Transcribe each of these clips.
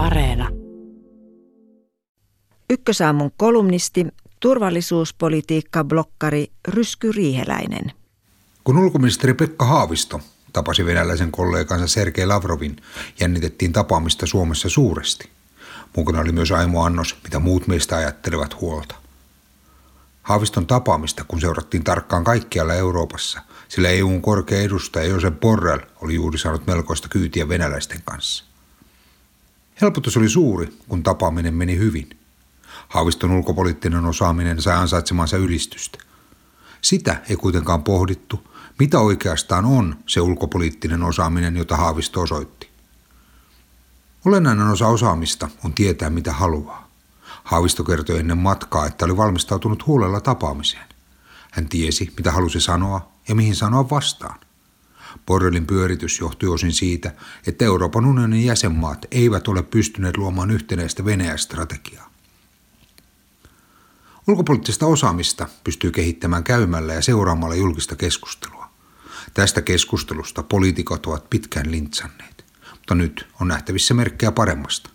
Areena. Ykkösaamun kolumnisti, turvallisuuspolitiikka-blokkari Rysky Riiheläinen. Kun ulkoministeri Pekka Haavisto tapasi venäläisen kollegansa Sergei Lavrovin, jännitettiin tapaamista Suomessa suuresti. Mukana oli myös Aimo Annos, mitä muut meistä ajattelevat huolta. Haaviston tapaamista, kun seurattiin tarkkaan kaikkialla Euroopassa, sillä EUn korkea edustaja Josep Borrell oli juuri saanut melkoista kyytiä venäläisten kanssa. Helpotus oli suuri, kun tapaaminen meni hyvin. Haaviston ulkopoliittinen osaaminen sai ansaitsemansa ylistystä. Sitä ei kuitenkaan pohdittu, mitä oikeastaan on se ulkopoliittinen osaaminen, jota Haavisto osoitti. Olennainen osa osaamista on tietää, mitä haluaa. Haavisto kertoi ennen matkaa, että oli valmistautunut huolella tapaamiseen. Hän tiesi, mitä halusi sanoa ja mihin sanoa vastaan. Borrellin pyöritys johtui osin siitä, että Euroopan unionin jäsenmaat eivät ole pystyneet luomaan yhtenäistä Venäjä-strategiaa. Ulkopoliittista osaamista pystyy kehittämään käymällä ja seuraamalla julkista keskustelua. Tästä keskustelusta poliitikot ovat pitkään lintsanneet, mutta nyt on nähtävissä merkkejä paremmasta.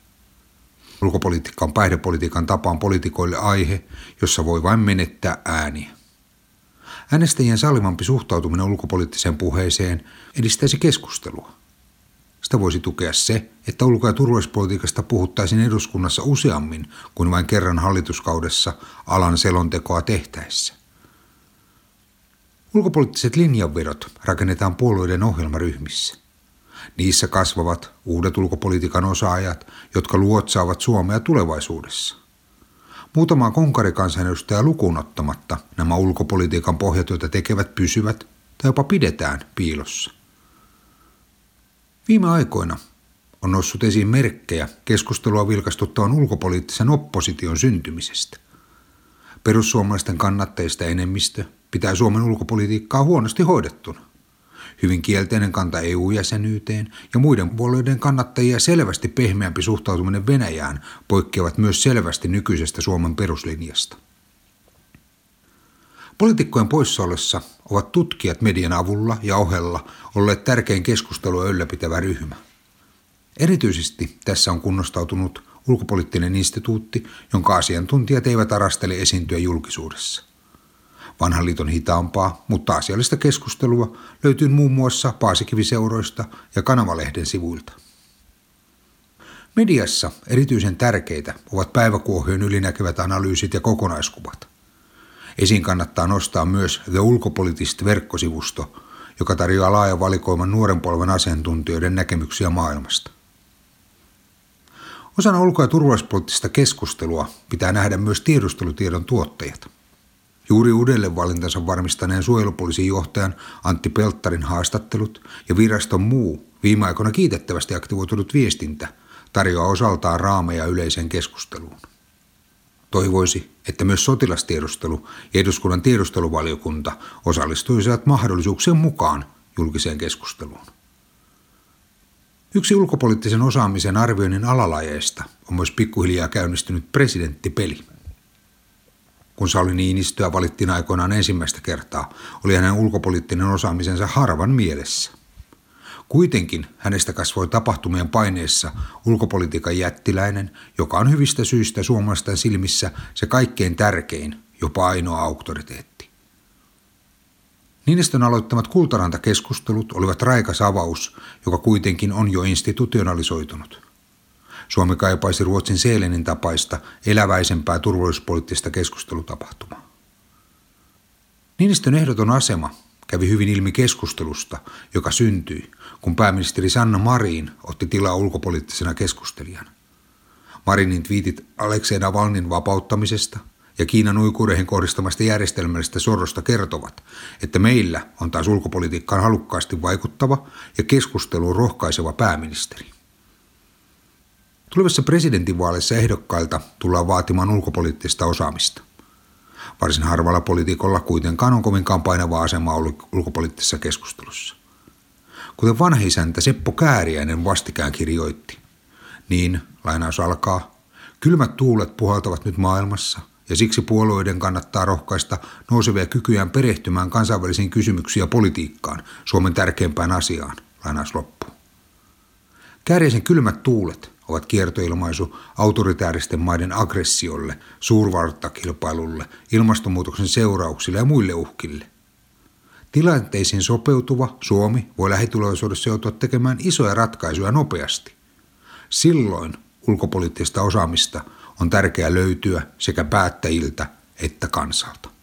Ulkopolitiikka on päihdepolitiikan tapaan poliitikoille aihe, jossa voi vain menettää ääniä. Äänestäjien sallimampi suhtautuminen ulkopoliittiseen puheeseen edistäisi keskustelua. Sitä voisi tukea se, että ulko- ja turvallisuuspolitiikasta puhuttaisiin eduskunnassa useammin kuin vain kerran hallituskaudessa alan selontekoa tehtäessä. Ulkopoliittiset linjanvedot rakennetaan puolueiden ohjelmaryhmissä. Niissä kasvavat uudet ulkopolitiikan osaajat, jotka luotsaavat Suomea tulevaisuudessa. Muutamaa konkarikansanedustajaa lukuun ottamatta nämä ulkopolitiikan pohjatyötä tekevät pysyvät tai jopa pidetään piilossa. Viime aikoina on noussut esiin merkkejä keskustelua vilkastuttavan ulkopoliittisen opposition syntymisestä. Perussuomalaisten kannatteista enemmistö pitää Suomen ulkopolitiikkaa huonosti hoidettuna. Hyvin kielteinen kanta EU-jäsenyyteen ja muiden puolueiden kannattajia selvästi pehmeämpi suhtautuminen Venäjään poikkeavat myös selvästi nykyisestä Suomen peruslinjasta. Poliitikkojen poissaolossa ovat tutkijat median avulla ja ohella olleet tärkein keskustelua ylläpitävä ryhmä. Erityisesti tässä on kunnostautunut ulkopoliittinen instituutti, jonka asiantuntijat eivät arastele esiintyä julkisuudessa. Vanhan liiton hitaampaa, mutta asiallista keskustelua löytyy muun muassa Paasikiviseuroista ja Kanavalehden sivuilta. Mediassa erityisen tärkeitä ovat päiväkuohjojen ylinäkevät analyysit ja kokonaiskuvat – Esiin kannattaa nostaa myös The Ulkopolitist verkkosivusto, joka tarjoaa laajan valikoiman nuoren polven asiantuntijoiden näkemyksiä maailmasta. Osana ulko- ja turvallisuuspoliittista keskustelua pitää nähdä myös tiedustelutiedon tuottajat. Juuri uudelleen valintansa varmistaneen suojelupoliisin johtajan Antti Pelttarin haastattelut ja viraston muu viime aikoina kiitettävästi aktivoitunut viestintä tarjoaa osaltaan raameja yleiseen keskusteluun. Toivoisi, että myös sotilastiedustelu ja eduskunnan tiedusteluvaliokunta osallistuisivat mahdollisuuksien mukaan julkiseen keskusteluun. Yksi ulkopoliittisen osaamisen arvioinnin alalajeista on myös pikkuhiljaa käynnistynyt presidenttipeli. Kun Sauli Niinistöä valittiin aikoinaan ensimmäistä kertaa, oli hänen ulkopoliittinen osaamisensa harvan mielessä – Kuitenkin hänestä kasvoi tapahtumien paineessa ulkopolitiikan jättiläinen, joka on hyvistä syistä suomalaisten silmissä se kaikkein tärkein, jopa ainoa auktoriteetti. Niinistön aloittamat kultaranta-keskustelut olivat raikas avaus, joka kuitenkin on jo institutionalisoitunut. Suomi kaipaisi Ruotsin Seelenin tapaista eläväisempää turvallisuuspoliittista keskustelutapahtumaa. Niinistön ehdoton asema kävi hyvin ilmi keskustelusta, joka syntyi, kun pääministeri Sanna Marin otti tilaa ulkopoliittisena keskustelijana. Marinin twiitit Aleksei Navalnin vapauttamisesta ja Kiinan uikureihin kohdistamasta järjestelmällistä sorrosta kertovat, että meillä on taas ulkopolitiikkaan halukkaasti vaikuttava ja keskusteluun rohkaiseva pääministeri. Tulevassa presidentinvaaleissa ehdokkailta tullaan vaatimaan ulkopoliittista osaamista – Varsin harvalla poliitikolla kuitenkaan on kovinkaan painavaa asemaa ulkopoliittisessa keskustelussa. Kuten vanha isäntä Seppo Kääriäinen vastikään kirjoitti, niin, lainaus alkaa, kylmät tuulet puhaltavat nyt maailmassa ja siksi puolueiden kannattaa rohkaista nousevia kykyjään perehtymään kansainvälisiin kysymyksiin ja politiikkaan, Suomen tärkeimpään asiaan, lainaus loppu. Kääriäisen kylmät tuulet ovat kiertoilmaisu autoritääristen maiden aggressiolle, suurvartakilpailulle, ilmastonmuutoksen seurauksille ja muille uhkille. Tilanteisiin sopeutuva Suomi voi lähitulevaisuudessa joutua tekemään isoja ratkaisuja nopeasti. Silloin ulkopoliittista osaamista on tärkeää löytyä sekä päättäjiltä että kansalta.